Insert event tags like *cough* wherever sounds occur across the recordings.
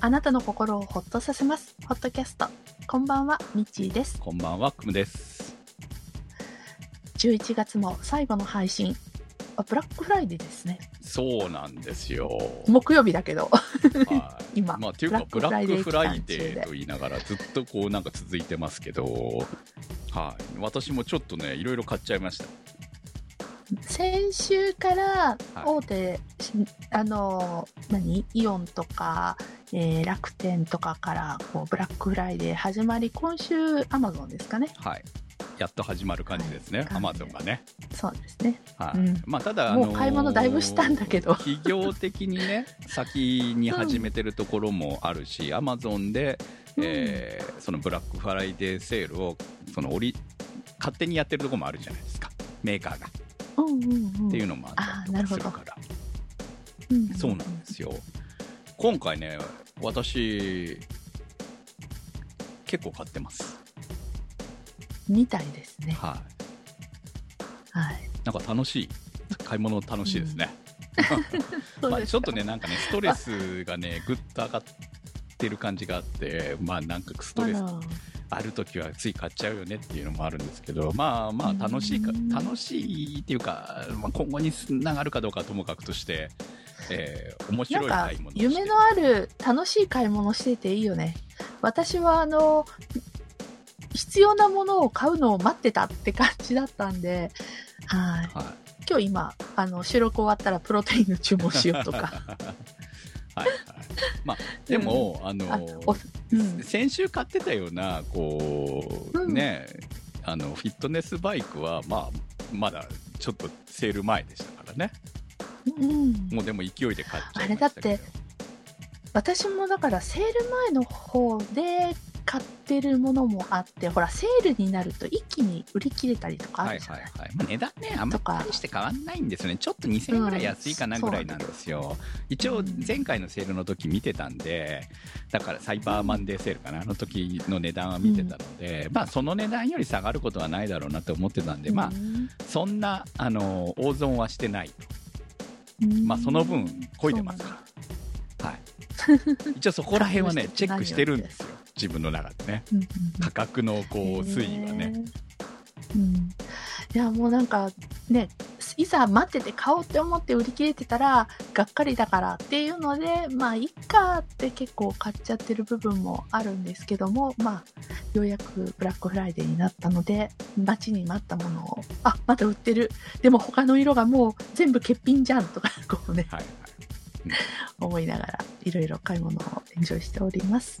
あなたの心をほっとさせます。ホットキャスト。こんばんは、ミッチーです。こんばんは、くむです。11月も最後の配信。あブラックフライデーですね。そうなんですよ。木曜日だけど。はい *laughs* 今まあ、っていうか、ブブラックフフライデーと言いながら、ずっとこう、なんか続いてますけど、はい。私もちょっとね、いろいろ買っちゃいました。先週からはい大手、しあの、何？イオンとか、えー楽天とかから、こう、ブラックフライデー始まり、今週、アマゾンですかね。はい。やっと始まる感じですね、はいアマゾンがね。そうですね。はい。うんまあ、ただ、もう買い物だいぶしたんだけど企業的にね、*laughs* 先に始めてるところもあるし、アマゾンで、えーそのブラックフライデーセールを、その、折り、勝手にやってるところもあるじゃないですか。メーカーが。うんうんうん。っていうのもあったりするから、うんそうなんですよ。今回ね私結構買ってます。みたいですね。はい。はい。なんか楽しい。買い物楽しいですね、*laughs* まあ、ちょっとねなんかねストレスがねぐっと上がってる感じがあってまあなんかストレスある時はつい買っちゃうよねっていうのもあるんですけどまあまあ楽しいかうん楽しいっていうか、まあ、今後につながるかどうかはともかくとして、えー面白いか買い物夢のある楽しい買い物してていいよね。私はあの必要なものを買うのを待ってたって感じだったんで、はい。はい今日今あの収録終わったらプロテインの注文しようとか。*laughs* はいはい。まあ、でも、あのあおうん先週買ってたような、こう、うんね、あの、フィットネスバイクは、まあ、まだちょっとセール前でしたからね。うん。もうでも勢いで買っちゃいましたけどあれだって、私もだからセール前の方で買ってるものもあって、ほらセールになると一気に売り切れたりとかあはいるじゃないい、ははい。まあ、値段ね、あんまりして変わんないんですよね。ちょっと2000円ぐらい安いかなぐらいなんですよ。一応、前回のセールの時見てたんで、だからサイバーマンデーセールかな、あの時の値段は見てたので、まあ、その値段より下がることはないだろうなと思ってたんで、まあう、んそんな、あの、大損はしてない。まあ、その分、こいでますから。はい。一応そこら辺はね、チェックしてるんですよ。自分の中でね。うんうん価格のこう、推移はね。うん、いやもうなんかねいざ待ってて買おうって思って売り切れてたらがっかりだからっていうのでまあいっかって結構買っちゃってる部分もあるんですけどもまあようやくブラックフライデーになったので待ちに待ったものをあまだ売ってるでも他の色がもう全部欠品じゃんとかこうねはいはい。*laughs* 思いながらいろいろ買い物をエンジョイしております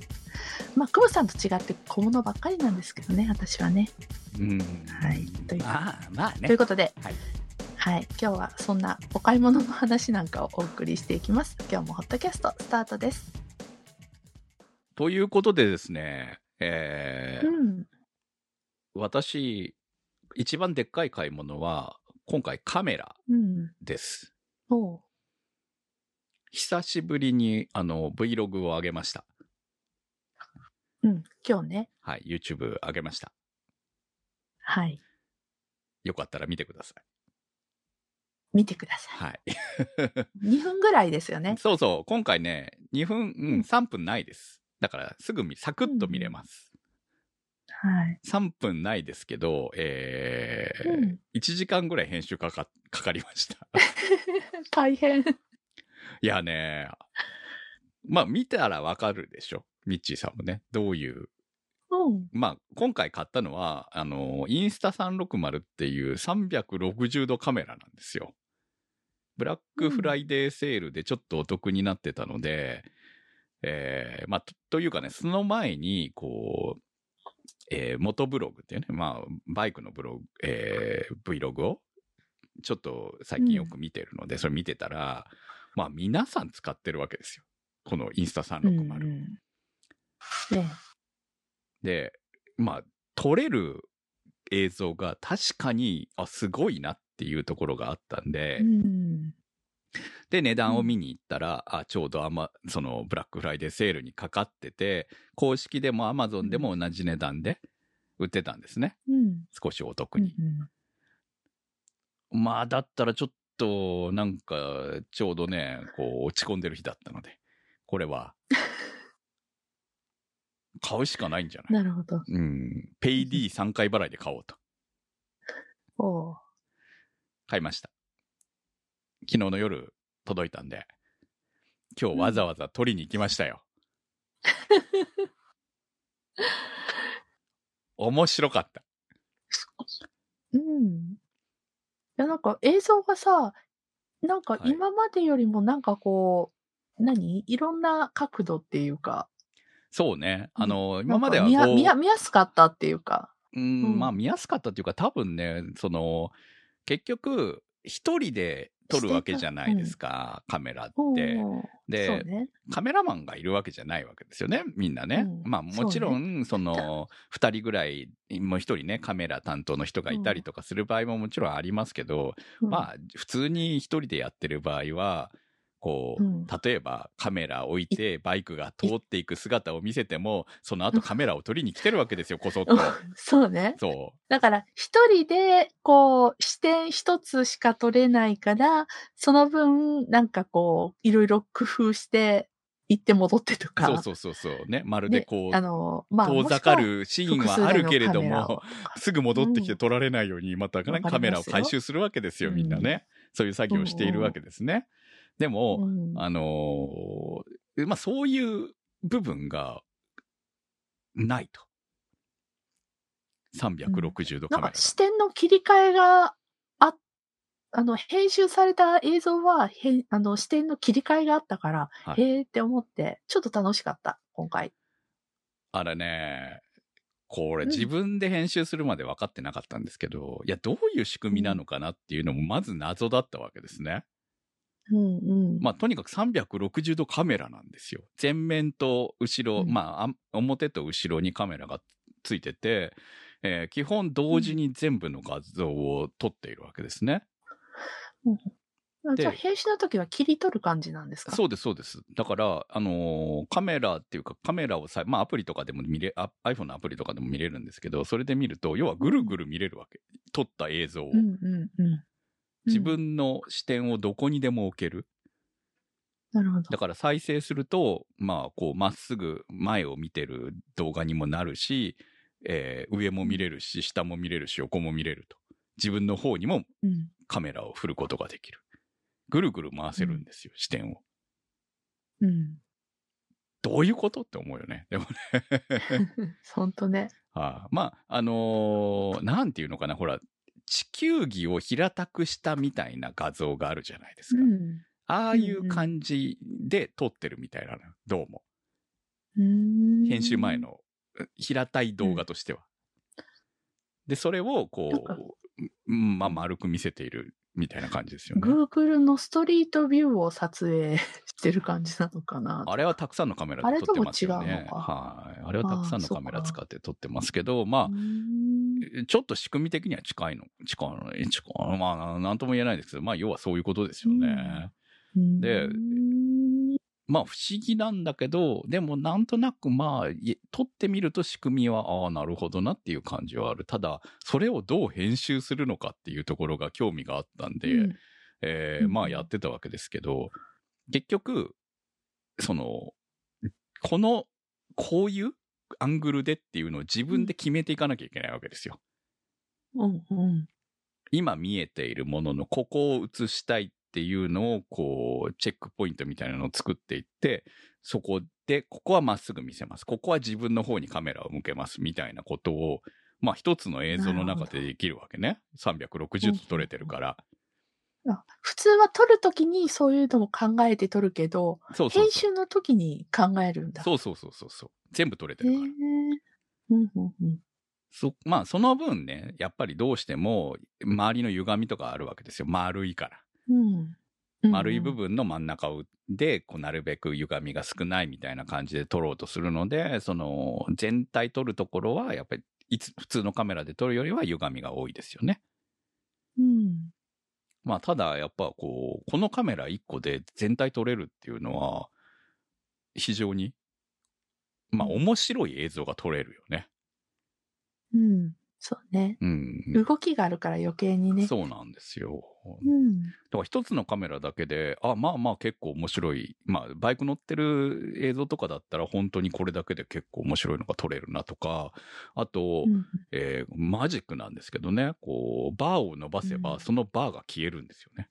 まあクムさんと違って小物ばっかりなんですけどね私はねうん。はいというまあ、まあねという。ことで、はいはい、今日はそんなお買い物の話なんかをお送りしていきます。今日もホットキャストスタートです。ということでですね、えーうん。私、一番でっかい買い物は、今回カメラうん。です。おう久しぶりに、あの、Vlog を上げました。うん。今日ね。はい、YouTube 上げました。はい。よかったら見てください。見てくださはい。い。2分ぐらいですよね。そうそう、今回ね、2分、うん、3分ないです。だから、すぐ見、サクッと見れます。はい。3分ないですけど、えーうん1時間ぐらい編集かか、かかりました。*laughs* 大変。いやね、まあ見たらわかるでしょ？ミッチーさんもね、どういう？うん。まあ今回買ったのは、あの、インスタ360っていう360度カメラなんですよ。ブラックフライデーセールでちょっとお得になってたので、えーまあと、というかね、その前に、こう、えー元ブログっていうね、まあ、バイクのブログ、えー Vlog を、ちょっと最近よく見てるので、それ見てたら、まあ皆さん使ってるわけですよ。このインスタ360。うんで、まあ、撮れる映像が確かに、あ、すごいなっていうところがあったんで、うん。で、値段を見に行ったら、あ、ちょうどあま、その、ブラックフライデーセールにかかってて、公式でもアマゾンでも同じ値段で売ってたんですね。うん。少しお得うんに。まあ、だったらちょっと、なんか、ちょうどね、こう、落ち込んでる日だったので、これは、*laughs* 買うしかないんじゃない？なるほど。うん。ペイ D3 回払いで買おうと。おう買いました。昨日の夜届いたんで、今日わざわざ取りに行きましたよ。*laughs* 面白かった。うん。いや、なんか映像がさ、なんかはい。今までよりもなんかこう、何？いろんな角度っていうか、そうね。あの、なんか今までは見や見や見やすかったっていうか。うん、うん。まあ見やすかったっていうか、多分ね、その、結局、一人で撮るわけじゃないですか、カメラって。うんでね。カメラマンがいるわけじゃないわけですよね、みんなね。うんまあもちろん、その、二人ぐらい、もう一人ね、カメラ担当の人がいたりとかする場合ももちろんありますけど、うんまあ、普通に一人でやってる場合は、こう、うん例えばカメラ置いてバイクが通っていく姿を見せても、その後カメラを撮りに来てるわけですよ、*laughs* こそっと。そうね。そだから、一人で、こう、視点一つしか撮れないから、その分、なんかこう、いろいろ工夫して、行って戻ってとう。か。そうそうそうそう。ね。まるでこう、あの、まあ、遠ざかるシーンはあるけれども、も *laughs* すぐ戻ってきて撮られないように、またカメラを回収するわけですよ、みんなね。そういう作業をしているわけですね。でも、うんあのーまあ、そういう部分がないと。360度カメラなんか。視点の切り替えがあ、あの、編集された映像は、へんあの、視点の切り替えがあったから、はいへーって思って、ちょっと楽しかった、今回。あれね、これうん自分で編集するまで分かってなかったんですけど、いや、どういう仕組みなのかなっていうのもまず謎だったわけですね。うんうん。まあ、とにかく360度カメラなんですよ。前面と後ろ、うんまああ、表と後ろにカメラがついてて、えー基本同時に全部の画像を撮っているわけですね。あじゃあ、で編集の時は切り取る感じなんですか？そうです、そうです。だから、あのーカメラっていうか、カメラをさ、まあ、アプリとかでも見れ、あ iPhone のアプリとかでも見れるんですけど、それで見ると、要はぐるぐる見れるわけ。撮った映像を。うんうんうん。自うん。分の視点をどこにでも置ける。なるほど。だから再生すると、まあ、こう、まっすぐ前を見てる動画にもなるし、えー上も見れるし、下も見れるし、横も見れると。自分の方にもうん。カメラを振ることができる。ぐるぐる回せるんですよ、視点を。うん。どういうことって思うよね。でもね。ほんとね。*laughs* はあ、まあ、あのーなんていうのかな、ほら、地球儀を平たくしたみたいな画像があるじゃないですか。うん。ああいう感じで撮ってるみたいなの、どうも。編集前。の平たい動画としては。で、それをこう、うんまあ、丸く見せているみたいな感じですよね。Google のストリートビューを撮影 *laughs* してる感じなのかな。あれはたくさんのカメラで撮ってますよね。あれとも違うのかはい。あれはたくさんのカメラ使って撮ってますけど、まあう、ーんちょっと仕組み的には近いの？近いの？近いの。まあ、なんとも言えないですけど、まあ、要はそういうことですよね。でまあ、不思議なんだけど、でも、なんとなく、まあ、い撮ってみると仕組みは、ああ、なるほどなっていう感じはある。ただ、それをどう編集するのかっていうところが興味があったんで、うんえーうんまあ、やってたわけですけど、結局、その、この、こういうアングルでっていうのを自分で決めていかなきゃいけないわけですよ。うんうん今見えているもののここを映したいっていうのをこうチェックポイントみたいなのを作っていってそこでここはまっすぐ見せます。ここは自分の方にカメラを向けますみたいなことをまあ一つの映像の中でできるわけね。360度撮れてるから。あ普通は撮るときにそういうのも考えて撮るけど、そうそうそう。編集のときに考えるんだ。そうそうそうそうそう。全部撮れてるから。うんうんうん。そまあその分ねやっぱりどうしても周りの歪みとかあるわけですよ。丸いから丸い部分の真ん中をでこうなるべく歪みが少ないみたいな感じで撮ろうとするのでその全体撮るところはやっぱりいつ普通のカメラで撮るよりは歪みが多いですよね。うんまあただやっぱこうこのカメラ1個で全体撮れるっていうのは非常にまあ面白い映像が撮れるよね。うんそうね。うん。動きがあるから余計にね。そうなんですよ。うん。だから一つのカメラだけで、あ、まあまあ結構面白い。まあ、バイク乗ってる映像とかだったら本当にこれだけで結構面白いのが撮れるなとか、あと、うんえーマジックなんですけどね、こう、バーを伸ばせば、うんそのバーが消えるんですよね。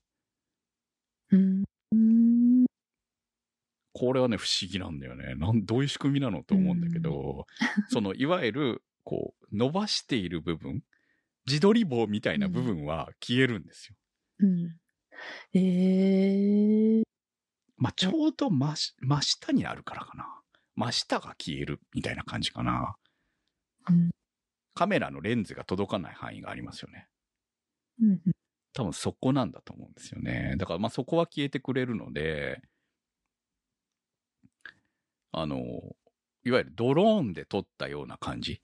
うん。うん。これはね、不思議なんだよね。なん、どういう仕組みなのと思うんだけど、その、いわゆる、こう、伸ばしている部分、自撮り棒みたいな部分は消えるんですよ。うん。ええまあ、ちょうど真し真下にあるからかな。真下が消えるみたいな感じかな。うん。カメラのレンズが届かない範囲がありますよね。うん。多分そこなんだと思うんですよね。だからまあそこは消えてくれるので、あの、いわゆるドローンで撮ったような感じ。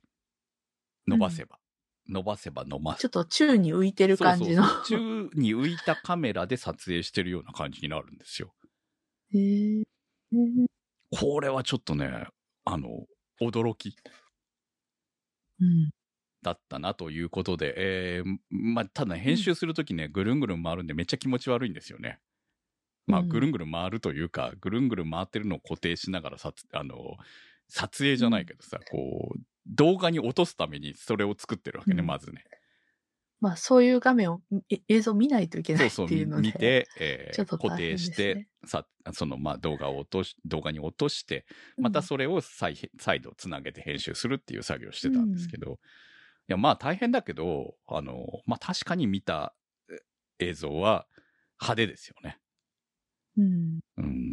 伸ばせば。伸ばせば伸ばす。ちょっと宙に浮いてる感じの。そうそうそう宙に浮いたカメラで撮影してるような感じになるんですよ。ええこれはちょっとね、あの、驚きうん。だったなということで、えーまあ、ただね編集するときね、ぐるんぐるん回るんでめっちゃ気持ち悪いんですよね。まあ、うんぐるんぐるん回るというか、ぐるんぐるん回ってるのを固定しながらさつ、あの、撮影じゃないけどさ、こう、動画に落とすためにそれを作ってるわけね、うんまずね。まあ、そういう画面を、え映像見ないといけないそうそう、っていうので。見て、えーちょっと固定して、さ、その、まあ、動画を落とし、動画に落として、またそれを再編再度つなげて編集するっていう作業をしてたんですけど、いや、まあ大変だけど、あの、まあ確かに見たえ映像は派手ですよね。うん。うん。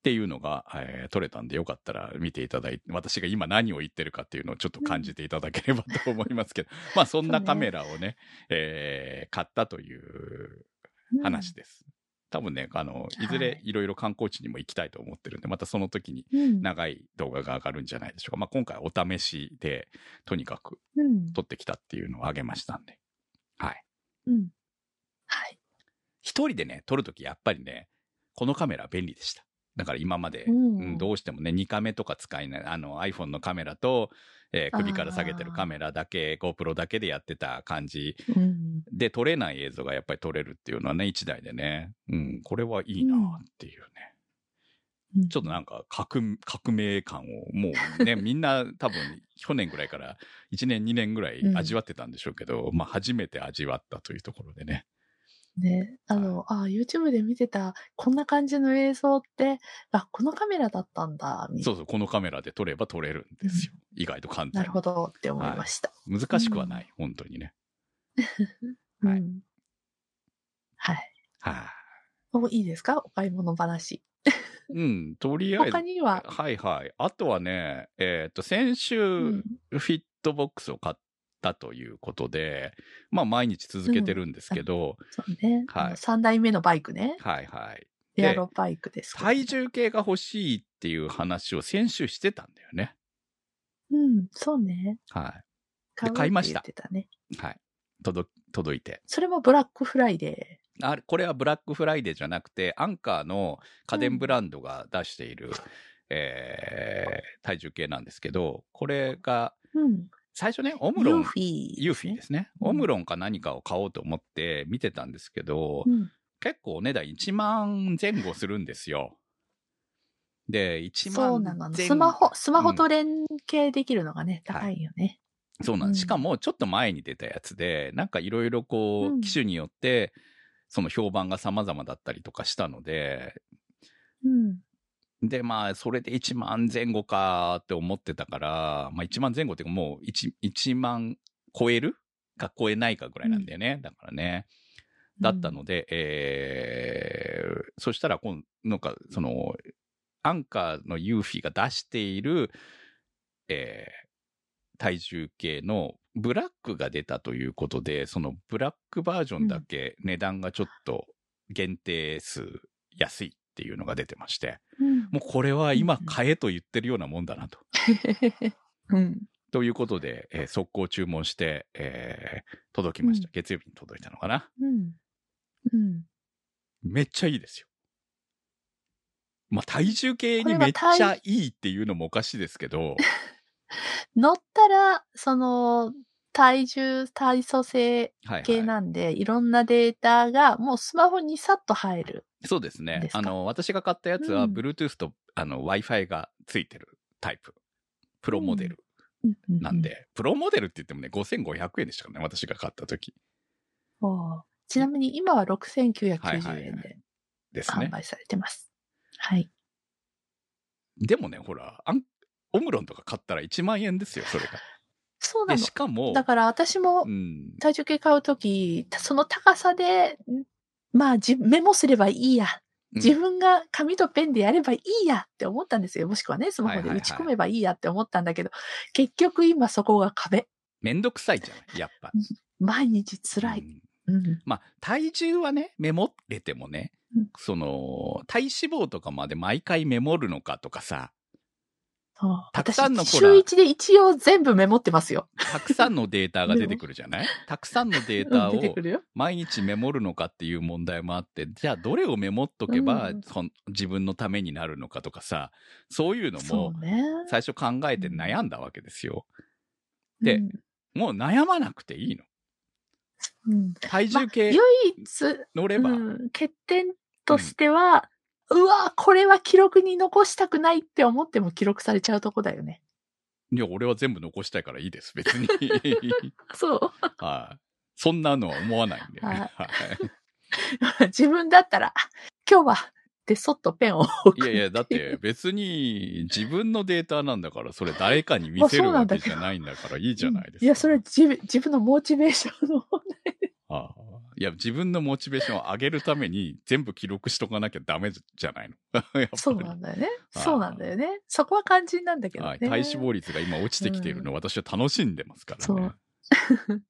っていうのが、えー撮れたんでよかったら見ていただいて、私が今何を言ってるかっていうのをちょっと感じていただければと思いますけど、*laughs* まあそんなカメラをね、えー買ったという話です。多分ね、あの、いずはいれいろいろ観光地にも行きたいと思ってるんで、またその時にうん。長い動画が上がるんじゃないでしょうか。まあ今回お試しで、とにかくうん。撮ってきたっていうのをあげましたんで。はい。うん。はい。一人でね、撮るときやっぱりね、このカメラ便利でした。だから今まで、うん。うんどうしてもね、2カメとか使えない、あの iPhone のカメラと、えー首から下げてるカメラだけ、GoPro だけでやってた感じ。うん。で撮れない映像がやっぱり撮れるっていうのはね、1台でね、うん、これはいいなっていうね。うん。ちょっとなんか革革命感をもうね、*laughs* みんな多分去年ぐらいから1年2年ぐらい味わってたんでしょうけど、まあ初めて味わったというところでね。ね、あの、あ、YouTube で見てた、こんな感じの映像って、あ、このカメラだったんだ、みたいうそそう、このカメラで撮れば撮れるんですよ。意外と簡な。単になるほどって思いました。難しくはない、本当にね。*laughs* はいうん。はい。はい、もういいですか？お買い物話。うん、とりあえず。他には、はいはい。あとはね、えっ、と、先週、うんフィットボックスを買ったということで、まあ毎日続けてるんですけど、そうね。はいあの3代目のバイクね。はいはい。でエアロバイクですけど。体重計が欲しいっていう話を先週してたんだよね。うん、そうね。は買う買いました。はい。届、届いて。それもブラックフライデあれ、これはブラックフライデーじゃなくて、アンカーの家電ブランドが出している、えー体重計なんですけど、これが、ー。うん。最初ね、オムロンユーフ、ィー、ユーフィーですね。うんオムロンか何かを買おうと思って見てたんですけど、うん。結構お値段1万前後するんですよ。で、1そうなの。スマホ、スマホうんと連携できるのがね、高いよね。そうなんです。うんしかも、ちょっと前に出たやつで、なんかいろいろこう、うん機種によって、その評判が様々だったりとかしたので、うん。で、まあ、それで1万前後かって思ってたから、まあ1万前後っていうかもう 1, 1万超える？か超えないかぐらいなんだよね。だからね。だったので、えー、そしたら今、なんか、その、アンカーのユーフィが出している、えー、体重計のブラックが出たということで、そのブラックバージョンだけ値段がちょっと限定数安いっていうのが出てまして、うん。もうこれは今買えと言ってるようなもんだなと。うん。ということで、えー速攻注文して、えー届きました。うん月曜日に届いたのかな。うん。うん。めっちゃいいですよ。まあ、体重計にめっちゃいいっていうのもおかしいですけど、*laughs* 乗ったら、その、体重、体組成系はいはい。なんで、いろんなデータがもうスマホにさっと入る。そうですねあの、私が買ったやつは、うん Bluetooth と、あの、Wi-Fi がついてるタイプ。プロモデルなんで、プロモデルって言ってもね、5500円でしたからね、私が買った時ちなみに今ははいはい6990はい円で。販売されてます。はい。でもね、ほら、アンオムロンとか買ったら1万円ですよ、それが。で、そうなのし。かも、だから私もうん、体重計買うとき、その高さで、んまあじメモすればいいや。うん自分が紙とペンでやればいいやって思ったんですよ。もしくはね、スマホで打ち込めばいいやって思ったんだけど、結局今そこが壁。めんどくさいじゃない、やっぱ。毎日辛い。うんうん。まあ、体重はね、メモれてもねうん、その、体脂肪とかまで毎回メモるのかとかさ、たくさんの週一で一応全部メモってますよ。たくさんのデータが出てくるじゃない？*laughs* たくさんのデータを。毎日メモるのかっていう問題もあって、じゃあどれをメモっとけば、うん自分のためになるのかとかさ、そういうのそも。最初考えて悩んだわけですよ。でうんもう悩まなくていいの。うん体重計唯一、乗れば、うん、欠点としては、うわ、これは記録に残したくないって思っても記録されちゃうとこだよね。いや、俺は全部残したいからいいです、別に。*laughs* そう。はい。そんなのは思わないんで。はいはい自分だったら、あ今日は、で、そっとペンを置く。いやいや、だって別に自分のデータなんだから、それ誰かに見せるわけじゃないんだからいいじゃないですか。いや、それは自分自分のモチベーションの問題。ああいや、自分のモチベーションを上げるために全部記録しとかなきゃダメじゃないの？*laughs* そうなんだよね。そうなんだよね。そこは肝心なんだけどね。はい、体脂肪率が今落ちてきているのを私は楽しんでますからね。*laughs*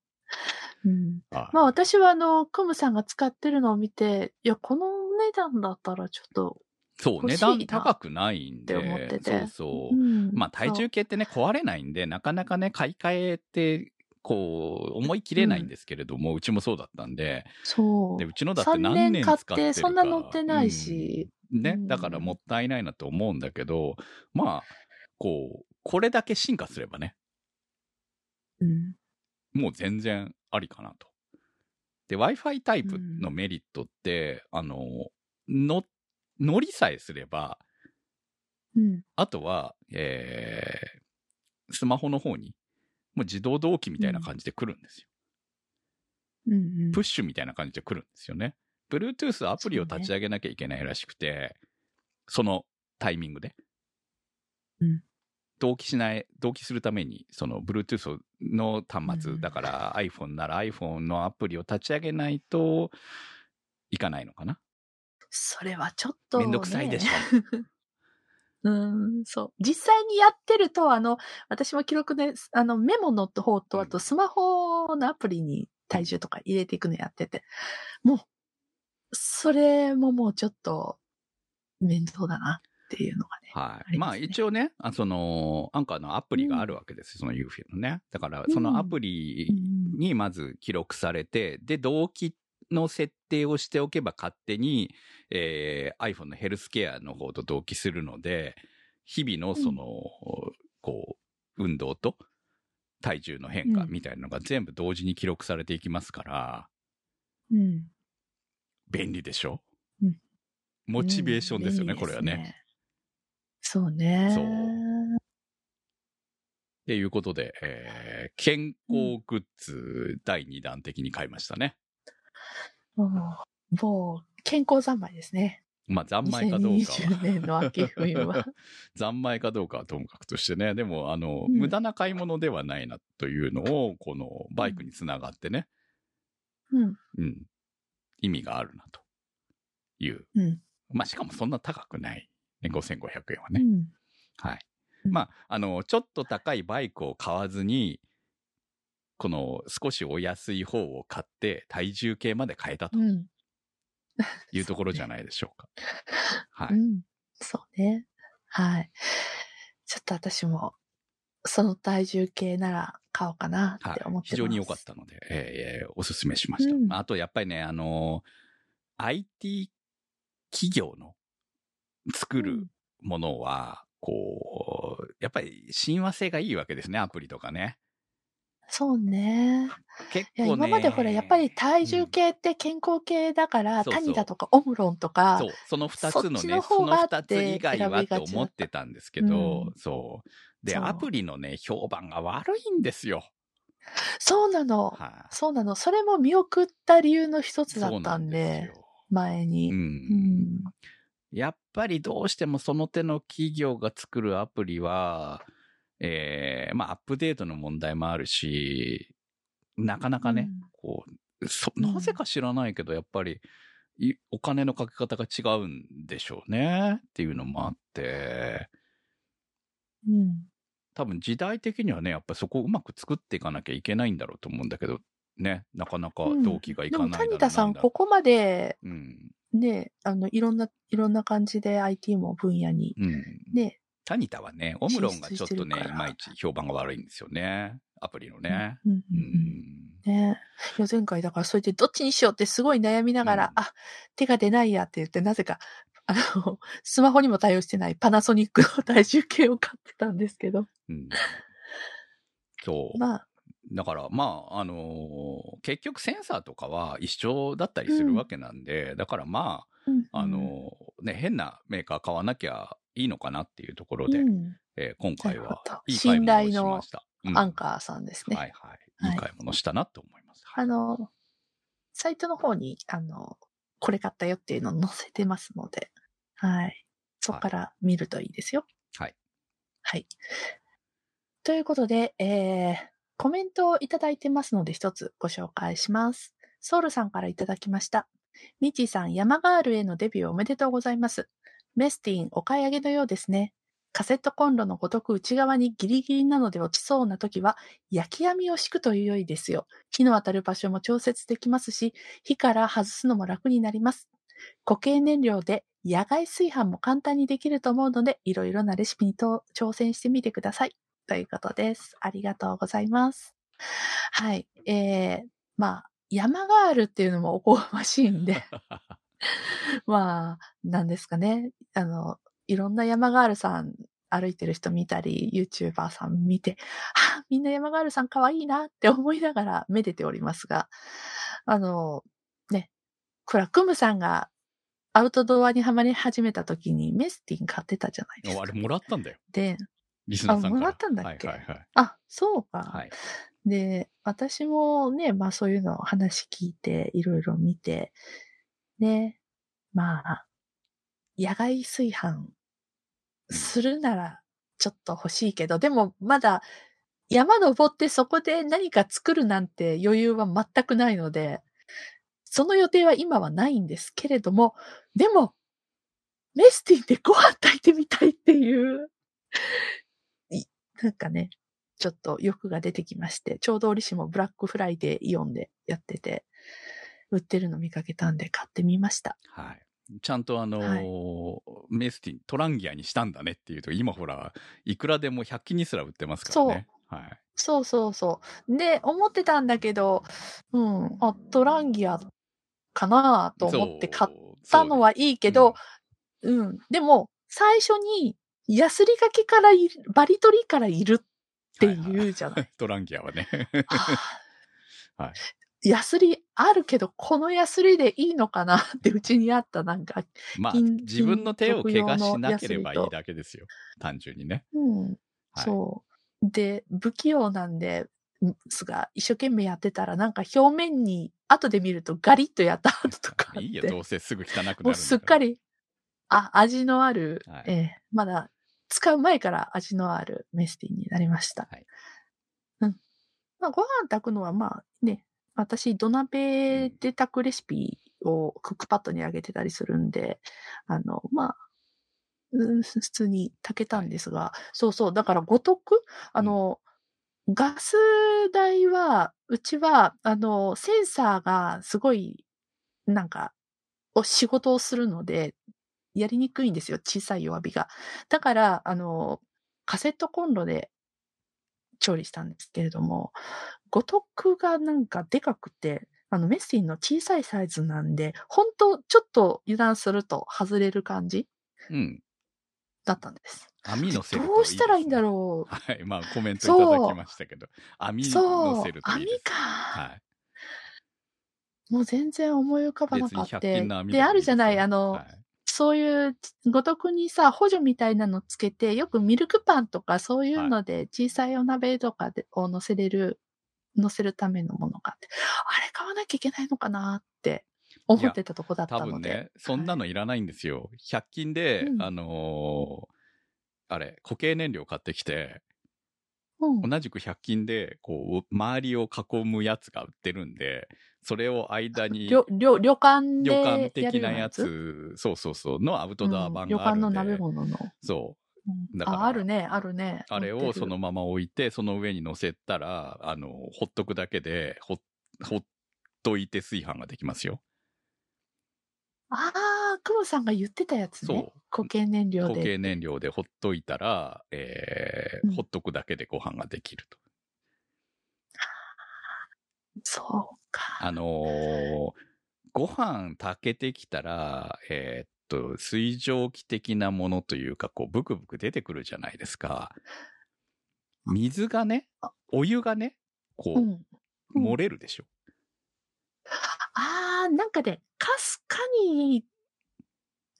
うん。はいまあ私はあの、クムさんが使ってるのを見て、いや、この値段だったらちょっと、そう、値段高くないんで。そうそう。んまあ体重計ってね、壊れないんで、なかなかね、買い替えて、こう、思い切れないんですけれども、うちもそうだったんで、そう。でうちのだって3何年買っ使ってるかて、そんな乗ってないし。ね、うんだからもったいないなと思うんだけど、まあ、こう、これだけ進化すればね、うん。もう全然ありかなと。で、Wi-Fi タイプのメリットって、あの、の、乗りさえすれば、うん。あとは、えー、スマホの方に、もう自動同期みたいな感じで来るんですよ。うんうん。プッシュみたいな感じで来るんですよね。Bluetooth アプリを立ち上げなきゃいけないらしくて、そのタイミングで。うん同期しない、同期するために、その Bluetooth の端末、うんだから iPhone なら iPhone のアプリを立ち上げないといかないのかな。それはちょっと、めんどくさいでしょ。*laughs* うん、そう。実際にやってると、あの、私も記録で、あの、メモの方と、あとスマホのアプリに体重とか入れていくのやってて、もう、それももうちょっと、面倒だなっていうのがね。はい。まあありますね一応ね、あその、アンカーのアプリがあるわけですよ、そのユーフィのね。だから、そのアプリうんにまず記録されて、で、同期の設定をしておけば勝手に、えー iPhone のヘルスケアの方と同期するので、日々のその、こう、運動と体重の変化うんみたいなのが全部同時に記録されていきますから、うん。便利でしょ、うんモチベーションですよね、うんこれはね。。そうね。そうっていうことで、えー健康グッズ第2弾的に買いましたね。もう、もう、健康三昧ですね。まあ、三昧かどうか2020は。年の秋冬は。三昧かどうかはともかくとしてね。でも、あの、うん無駄な買い物ではないなというのを、このバイクにつながってね、うん。うん、意味があるなという。うん。まあ、しかもそんな高くない。ね、5500円はね。うん。はい。うんまあ、あの、ちょっと高いバイクを買わずに、この少しお安い方を買って体重計まで変えたとうん。*laughs* いうところじゃないでしょうか。はい。うん。そうね。はい。ちょっと私も、その体重計なら買おうかなはいって思ってます。非常に良かったので、えーえーおすすめしました。うんあと、やっぱりね、あのー IT 企業の作るものは、こう、やっぱり親和性がいいわけですね、アプリとかね。そうね。結構ね。今までほら、やっぱり体重計って健康系だから、そうそうタニタとかオムロンとか、そう、その二そっつのね、ちの方その二つ以外はと思ってたんですけど、うんそう。で、そうアプリのね、評判が悪いんですよ。そうなの。はい、そうなの。それも見送った理由の一つだそうったんで、すよ。前に。う。うんん。やっぱりどうしてもその手の企業が作るアプリは、えー、まあアップデートの問題もあるし、なかなかね、うんこう、そ、うんなぜか知らないけど、やっぱり、いお金のかけ方が違うんでしょうねっていうのもあって、うん。多分時代的にはね、やっぱりそこをうまく作っていかなきゃいけないんだろうと思うんだけど、ね、なかなか動機がいかないだろう谷田さん、ここまで、うん。ね、あの、いろんな、いろんな感じで IT も分野に、うん。ね、タニタはね、オムロンがちょっとね、いまいち評判が悪いんですよね。アプリのね。うんうんううんん。ねいや前回だからそれでどっちにしようってすごい悩みながら、うんあ、手が出ないやって言って、なぜか、あの、スマホにも対応してないパナソニックの体重計を買ってたんですけど。うん。そう。まあ、だから、まあ、あのー結局センサーとかは一緒だったりするわけなんで、だからまうんあ、あのーね、変なメーカー買わなきゃいいのかなっていうところで、うんえー今回はいい買い物をしました。うんアンカーさんですね。はいはい。いい買い物したなと思います。あの、サイトの方に、あの、これ買ったよっていうのを載せてますので、はい。そこから見るといいですよ。はい。はい。ということで、えー、コメントをいただいてますので一つご紹介します。ソウルさんからいただきました。ミチさん、ヤマガールへのデビューおめでとうございます。メスティン、お買い上げのようですね。カセットコンロのごとく内側にギリギリなので落ちそうな時は、焼き網を敷くという良いですよ。火の当たる場所も調節できますし、火から外すのも楽になります。固形燃料で野外炊飯も簡単にできると思うので、いろいろなレシピに挑戦してみてください。ということです。ありがとうございます。はい。えー、まあ、山があるっていうのもおこがましいんで、*laughs* まあ、なんですかね。あの、いろんな山ガールさん歩いてる人見たり、YouTuber さん見て、あ、みんな山ガールさん可愛いなって思いながらめでておりますが、あの、ね、クラクムさんがアウトドアにはまり始めた時にメスティン買ってたじゃないですか。あれもらったんだよ。で、リスナーさん。あもらったんだっけ？はいはいはい。あ、そうか。はい。で、私もね、まあそういうの話聞いて、いろいろ見て、ね、まあ、野外炊飯するならちょっと欲しいけど、でもまだ山登ってそこで何か作るなんて余裕は全くないので、その予定は今はないんですけれども、でも、メスティンでご飯炊いてみたいっていう、なんかね、ちょっと欲が出てきまして、ちょうど折しもブラックフライデーイオンでやってて、売ってるの見かけたんで買ってみました。はい。ちゃんとあのーメスティン、トランギアにしたんだねっていうと、今ほら、いくらでも100均にすら売ってますからね。はい。そうそうそう。で、思ってたんだけど、うん、あ、トランギアかなと思って買ったのはいいけど、うん、でも、最初に、ヤスリがけからいる、バリ取りからいるって言うじゃない。*laughs* トランギアはね。はあ *laughs* はいヤスリあるけど、このヤスリでいいのかなってうちにあったなんか、まあ、金自分の手を怪我しなければいいだけですよ。単純にね。うん、はいそう。で、不器用なんで、すが、一生懸命やってたら、なんか表面に、後で見るとガリッとやった跡とか。いいよ、どうせすぐ汚くなる。もうすっかり、あ、味のある、はいええまだ使う前から味のあるメスティンになりました。はいうん。まあ、ご飯炊くのはまあね、私土鍋で炊くレシピをクックパッドに上げてたりするんで、あの、まあ、うん普通に炊けたんですが、そうそう、だからごとく、あの、ガス代は、うちは、あの、センサーがすごい、なんか、お仕事をするので、やりにくいんですよ、小さい弱火が。だから、あの、カセットコンロで調理したんですけれども、五徳がなんかでかくて、あの、メッシンの小さいサイズなんで、本当ちょっと油断すると外れる感じうん。だったんです。網乗せるとどうしたらいいんだろう。はい。まあ、コメントいただきましたけど、網そう乗せる、といいです。網か、はい。もう全然思い浮かばな別に100かった。で、あるじゃない、もあの、はいそういう、ごとくにさ、補助みたいなのつけて、よくミルクパンとかそういうので、小さいお鍋とかで、を乗せれる、乗せるためのものがあって、あれ買わなきゃいけないのかなって思ってたとこだった多ので。分ね、そんなのいらないんですよ。100均で、うんあのーあれ、固形燃料買ってきて、うん。同じく100均で、こう、周りを囲むやつが売ってるんで、それを間に、旅、旅、旅館で旅館的なやつつ、そうそうそう、のアウトドア版があるんで、館の鍋物の。そう。うんだからあ、あるね、あるね。あれをそのまま置いて、その上に乗せたら、あの、ほっとくだけで、ほ、ほっといて炊飯ができますよ。ああ、クムさんが言ってたやつねそ。う固形燃料で。固形燃料でほっといたら、えーうんほっとくだけでご飯ができると。そうか。あのーご飯炊けてきたら、えーっと、水蒸気的なものというか、こう、ブクブク出てくるじゃないですか。水がねあ、お湯がね、こう、うん。うん漏れるでしょ。ああ、なんかね、かすかに、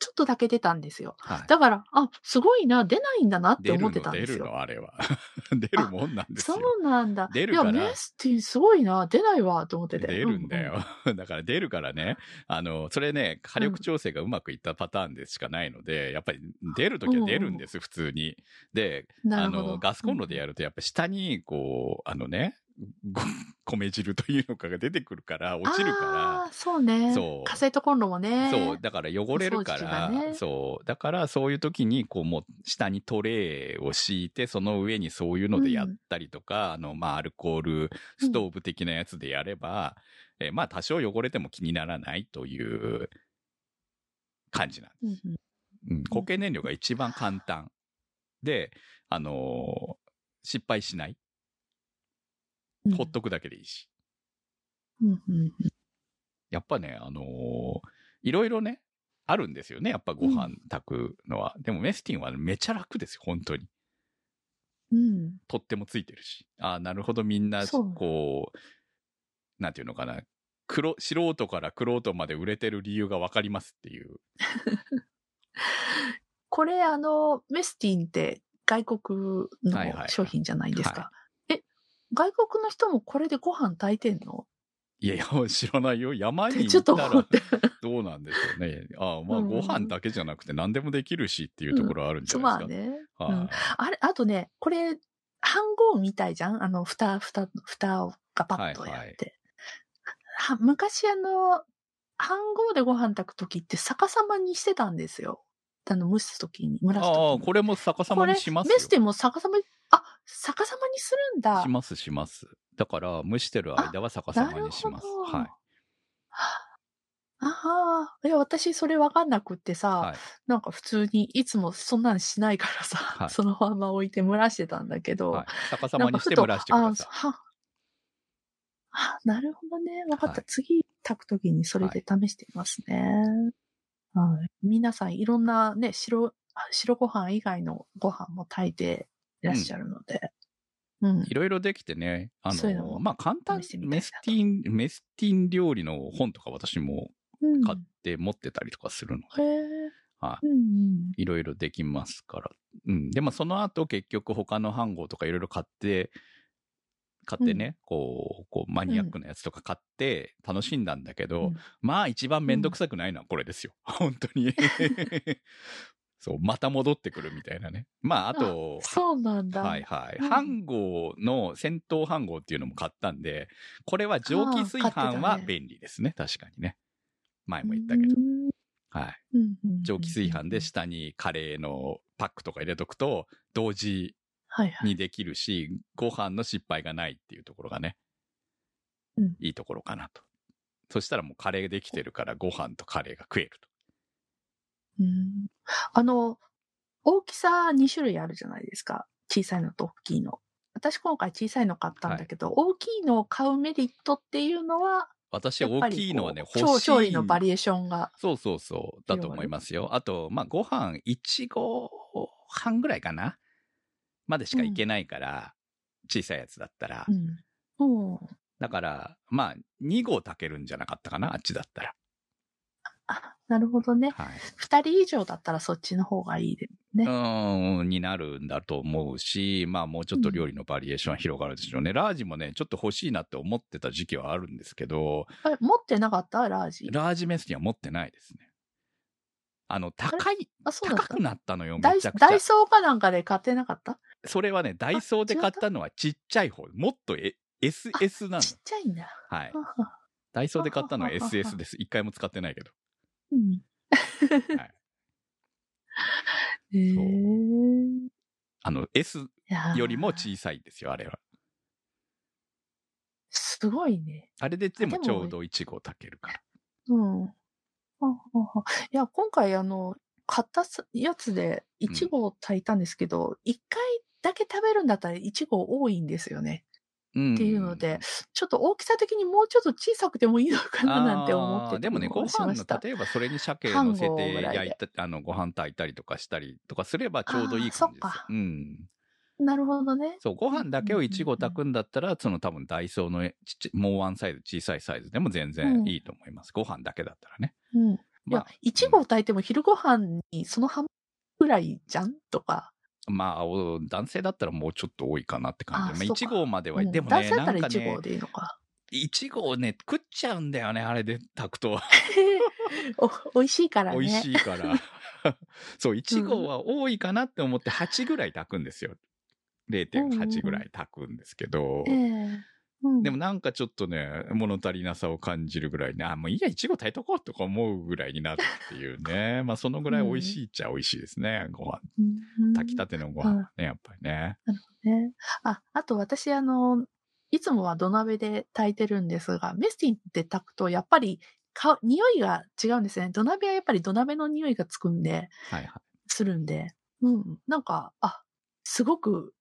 ちょっとだけ出たんですよ。はい。だから、あ、すごいな、出ないんだなって思ってたんですよ。出るの、あれは。*laughs* 出るもんなんですそよ。うなんだ。出るからいや、メスティンすごいな、出ないわ、と思ってて。出るんだよ。*laughs* だから出るからね、あの、それね、火力調整がうまくいったパターンでしかないので、やっぱり出るときは出るんです、普通に。で、うんうん。なあるほど。の、ガスコンロでやると、やっぱ下に、こう、あのね、ご *laughs* 米汁というのかが出てくるから、落ちるあかあ、そうね。そうカセットコンロもら、ね。そう、だから汚れるから、がねそう、だからそういう時に、こう、もう、下にトレーを敷いて、その上にそういうのでやったりとか、あの、まあ、アルコールストーブ的なやつでやれば、えーまあ、多少汚れても気にならないという感じなんです。うんうんうん、固形燃料が一番簡単。で、あのー失敗しない。うんほっとくだけでいいし。うんうんやっぱね、あのーいろいろね、あるんですよね。やっぱご飯炊くのは。でもメスティンはめっちゃ楽ですよ、本当に。うん。とってもついてるし。ああ、なるほど、みんな、そうこう、なんていうのかな。黒、素人から黒人まで売れてる理由がわかりますっていう。*laughs* これ、あの、メスティンって外国の商品じゃないですはか。え、外国の人もこれでご飯炊いてんの？いやいや、知らないよ。山にちょっと行ったら。どうなんでしょうね。ああ、まあ、うんご飯だけじゃなくて何でもできるしっていうところはあるんじゃないですまあね。か。うんはいあれ、あとね、これ、飯盒みたいじゃん？あの、蓋、蓋、蓋をガパッとやって。はいはいは昔あの、飯盒でご飯炊くときって逆さまにしてたんですよ。あの、蒸すときに、蒸らすときに。ああ、これも逆さまにしますよメス。テも逆さまに、あ、逆さまにするんだ。します、します。だから、蒸してる間は逆さまにします。はい。ああ、いや、私それわかんなくってさ、はい。なんか普通にいつもそんなんしないからさ、はいそのまま置いて蒸らしてたんだけど、はい、逆さまにして蒸らしてください。あはあ、なるほどね。わかった。はい次炊くときにそれで試してみますね。はい。皆さんいろんなね、白、あ白ご飯以外のご飯も炊いていらっしゃるので。うん。いろいろできてね、あの、そうのもまあ、簡単メスティン、メスティン料理の本とか私もうん、買って持ってたりとかするので、いうんうん。いろいろできますから。うん。でもその後結局他の飯盒とかいろいろ買って、買ってね、こう、こうマニアックなやつとか買って楽しんだんだけど、うんまあ一番めんどくさくないのはこれですよ。本当に。*laughs* そう、また戻ってくるみたいなね。まああと、そうなんだ。はいはい。うん飯盒の戦闘飯盒っていうのも買ったんで、これは蒸気炊飯はね便利ですね。確かにね。前も言ったけど。はい。蒸気炊飯で下にカレーのパックとか入れとくと、同時はいはい。にできるし、ご飯の失敗がないっていうところがね、うんいいところかなと。そしたらもうカレーできてるからご飯とカレーが食えると。うんあの、大きさ2種類あるじゃないですか。小さいのと大きいの。私今回小さいの買ったんだけど、大きいのを買うメリットっていうのは、私大きいのはね、欲しい。調調理のバリエーションが。そうそうそう。だと思いますよ。あと、まあ、ご飯、いちご半ぐらいかなまでしかいけないから、小さいやつだったら。うん。だから、まあ、2合炊けるんじゃなかったかなあっちだったら。あ、*laughs* なるほどね。はい。二人以上だったらそっちの方がいいですね。うーん、になるんだと思うし、まあもうちょっと料理のバリエーションは広がるでしょうね。ラージもね、ちょっと欲しいなって思ってた時期はあるんですけど、え、持ってなかった？ラージ。ラージメスティンは持ってないですね。あの、高い、高くなったのよ、ダイめちゃくちゃダイ。ソーかなんかで買ってなかった？それはね、ダイソーで買ったのはちっちゃい方。もっとえ SS なの。ちっちゃいんだ。はい。ダイソーで買ったのは SS です。一回も使ってないけど。うん。*laughs* はいへーあの、S よりも小さいですよ、あれは。すごいね。あれででもちょうど1合炊けるから。うん。はははいや、今回あの、買ったすやつで1合炊いたんですけど、1回だけ食べるんだったら1合多いんですよね。うんっていうので、ちょっと大きさ的にもうちょっと小さくてもいいのかななんて思ってでもね、ご飯の、例えばそれに鮭乗せて焼いた、あの、ご飯炊いたりとかしたりとかすればちょうどいい感じですよそっか。うん。なるほどね。そう、ご飯だけを1合炊くんだったら、その多分ダイソーのちっちゃもうワンサイズ、小さいサイズでも全然いいと思います。ご飯だけだったらね。うん。いやまあ、、1合炊いても昼ご飯にその半分ぐらいじゃんとか。まあ、お男性だったらもうちょっと多いかなって感じで。まあ、あそうか1合までは、うんでもね、男性だったらなんか1合ね、でいいのか。1合ね、食っちゃうんだよね、あれで炊くと。*laughs* お、美味しいからね。美味しいから。*laughs* そう、1合は多いかなって思って8ぐらい炊くんですよ。0.8ぐらい炊くんですけど。ええうんでもなんかちょっとね、物足りなさを感じるぐらいね、あ、もういいや、いちご炊いとこうとか思うぐらいになるっていうね。*laughs* まあそのぐらい美味しいっちゃ美味しいですね、ご飯。うん炊きたてのご飯はね、やっぱりね。ね。あ、あと私、あの、いつもは土鍋で炊いてるんですが、メスティンって炊くと、やっぱり、か、匂いが違うんですね。土鍋はやっぱり土鍋の匂いがつくんで、はいはい。するんで、うん。なんか、あ、すごく、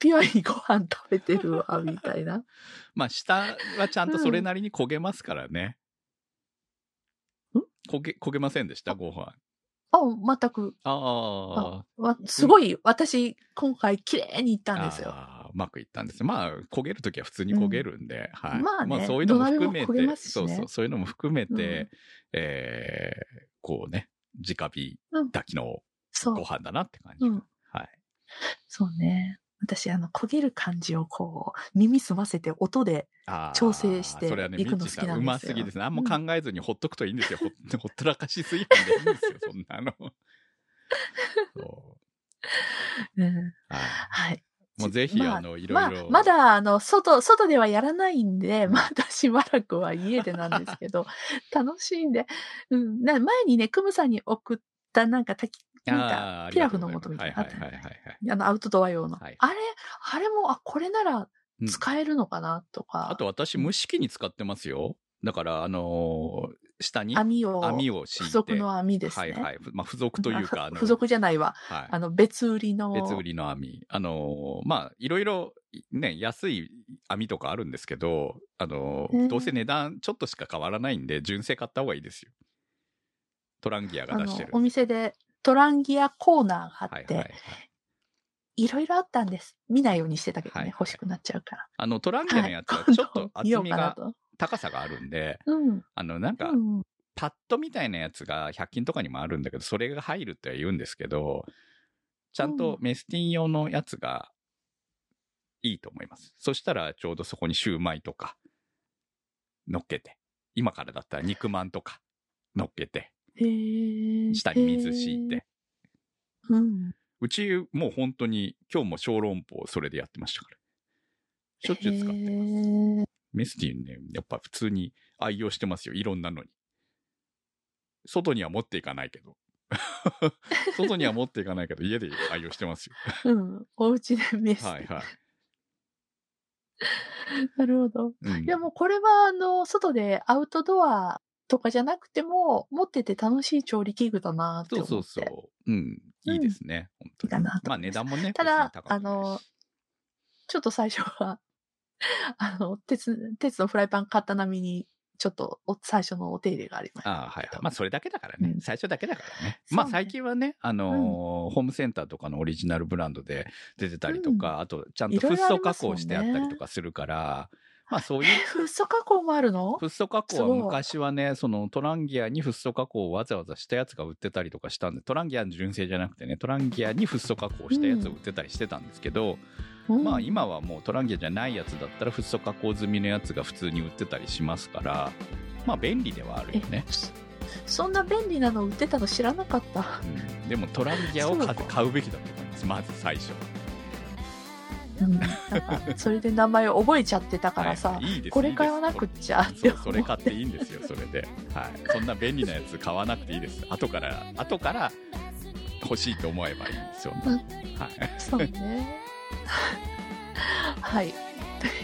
ピュアにご飯食べてるわ、みたいな。*laughs* まあ下はちゃんとそれなりに焦げますからね。ん？焦げ、焦げませんでした？ご飯。あ、全く。ああ。わすごい、私、今回、綺麗にいったんですよ。うまくいったんです。まあ、焦げるときは普通に焦げるんで、はい。まあねそういうのも含めて、ねそうそう、そういうのも含めて、うんえーこうね、直火うん炊きのご。飯だなって感じ。うん。はい。そうね。私、あの、焦げる感じをこう、耳澄ませて音で、調整してそれはね、いくの好きなんですようますぎですね。あんま考えずにほっとくといいんですよ。ほっ *laughs* ほったらかし炊飯でいいんですよ、そんなの。*laughs* そうん、う。はい。はい。もうぜひ、まああの、いろまあいろ。、まだ、あの、外、外ではやらないんで、まだしばらくは家でなんですけど、楽しいんで、うん、な前にね、クムさんに送ったなんか炊き、なんか、あピラフの素みたいなのあの、アウトドア用の。はいあれ、あれも、あ、これならうん使えるのかなとか。あと私、蒸し器に使ってますよ。だから、あのー下に網を、網を敷いて。付属の網ですね。はいはい。まあ、付属というか、*laughs* あの、付属じゃないわ。はい。あの、別売りの。別売りの網。あのーまあ、いろいろ、ね、安い網とかあるんですけど、あのーどうせ値段ちょっとしか変わらないんで、純正買った方がいいですよ。トランギアが出してる。、お店でトランギアコーナーがあって、はいはいはい。いろいろあったんです。見ないようにしてたけどね、はい欲しくなっちゃうから。あの、トランギアのやつははいちょっと厚みが。高さがあるんで、うん。あの、なんかう、ん。パッドみたいなやつが100均とかにもあるんだけど、それが入るっては言うんですけど、ちゃんとメスティン用のやつがいいと思います。そしたらちょうどそこにシューマイとか乗っけて、今からだったら肉まんとか乗っけて、下に水敷い。て。うん。うちもう本当に今日も小籠包それでやってましたから。しょっちゅう使ってます。メスティンね、やっぱ普通に愛用してますよ。いろんなのに。外には持っていかないけど。*laughs* 外には持っていかないけど、家で愛用してますよ。うん。お家でメス。はいはい。*laughs* なるほど。うんいやもうこれはあの、外でアウトドアとかじゃなくても、持ってて楽しい調理器具だなってそう思って。そうそう。うん。いいですね。本当に。まあ値段もね。ただあの、ちょっと最初は、*laughs* あの、鉄、鉄のフライパン買った並みに、ちょっとお最初のお手入れがありました。ああ、はいはい。まあ、それだけだからね。うん最初だけだからね。まあ、最近はね、あのーホームセンターとかのオリジナルブランドで出てたりとか、あと、ちゃんとフッ素加工してあったりとかするから、まあ、そういうフッ素加工もあるの？フッ素加工は昔はね、そのトランギアにフッ素加工をわざわざしたやつが売ってたりとかしたんで、トランギアの純正じゃなくてね、トランギアにフッ素加工したやつを売ってたりしてたんですけど、うんまあ今はもうトランギアじゃないやつだったらフッ素加工済みのやつが普通に売ってたりしますから、まあ便利ではあるよね。えそそんな便利なの売ってたの知らなかった。うんでもトランギアを買うべきだと思います、まず最初。うん、それで名前覚えちゃってたからさ、はい。いいですこれ買わなくっちゃって *laughs* それ買っていいんですよそれで、はい、そんな便利なやつ買わなくていいです。後から後から欲しいと思えばいいんですよ、うん。はい、そうね。*laughs* はい。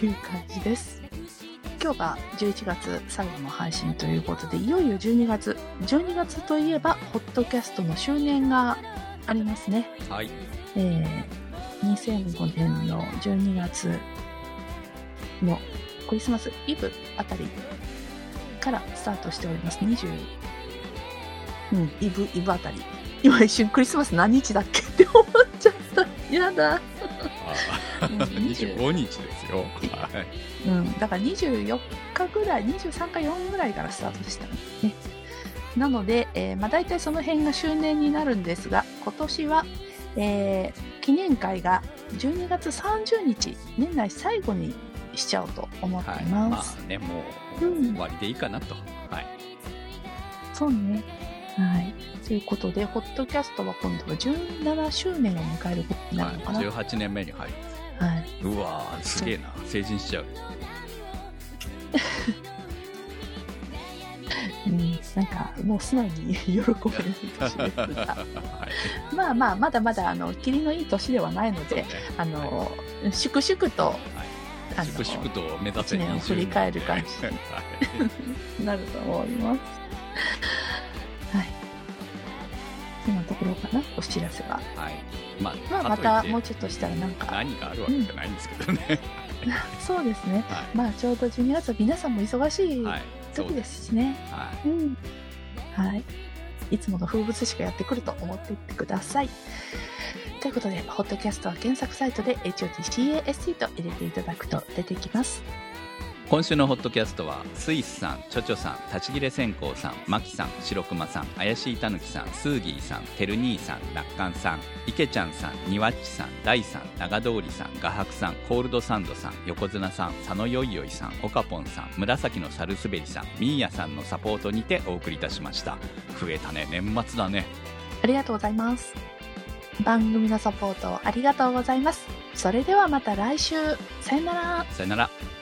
という感じです。今日が11月最後の配信ということで、いよいよ12月。12月といえば、ホットキャストの周年がありますね。はい、えー、2005年の12月のクリスマスイブあたりからスタートしております。20、うん、イブ、イブあたり。今一瞬クリスマス何日だっけって思っちゃった。やだ。あうん20 25日ですよ、はい、うん、だから24日ぐらい、23か4ぐらいからスタートでしたね。なので、えーまあ、大体その辺が周年になるんですが、今年は、えー記念会が12月30日、年内最後にしちゃおうと思ってはいい、まます。あねもううん終わりでいいかなと、はい、そうね。はい。ということで、ホットキャストは今度は17周年を迎えることになるのかな。はい、18年目に入るはい。うわーすげえな成人しちゃう *laughs* うん、なんか、もう素直に喜べる年ですが。はい。まあまあ、まだまだ、あの、霧のいい年ではないので、ね。あの、粛々と、はい。あの粛々と目指せ一年を振り返る感じ。はい。なると思います。はい。そんなところかな、お知らせは。はい。まあ、まあ、またもうちょっとしたらなんか、何があるわけじゃないんですけどね、*laughs* そうですね。はまあ、ちょうど12月は皆さんも忙しいい、はい、そう時でですしね。す、はうん。はい。いつもの風物詩がやってくると思っていってください。ということで、ホットキャストは検索サイトで HOTCAST と入れていただくと出てきます。い、今週のホットキャストはスイスさん、チョチョさん、立ち切れ線香さん、マキさん、白熊さん、怪しいたぬきさん、スーギーさん、てる兄さん、ラッカンさん、イケちゃんさん、ニワッチさん、ダイさん、長通りさん、画伯さん、コールドサンドさん、横綱さん、佐野よいよいさん、オカポンさん、紫のサルスベリさん、ミーヤさんのサポートにてお送りいたしました。増えたね、年末だね。ありがとうございます。番組のサポートありがとうございます。それではまた来週。さよなら。さよなら。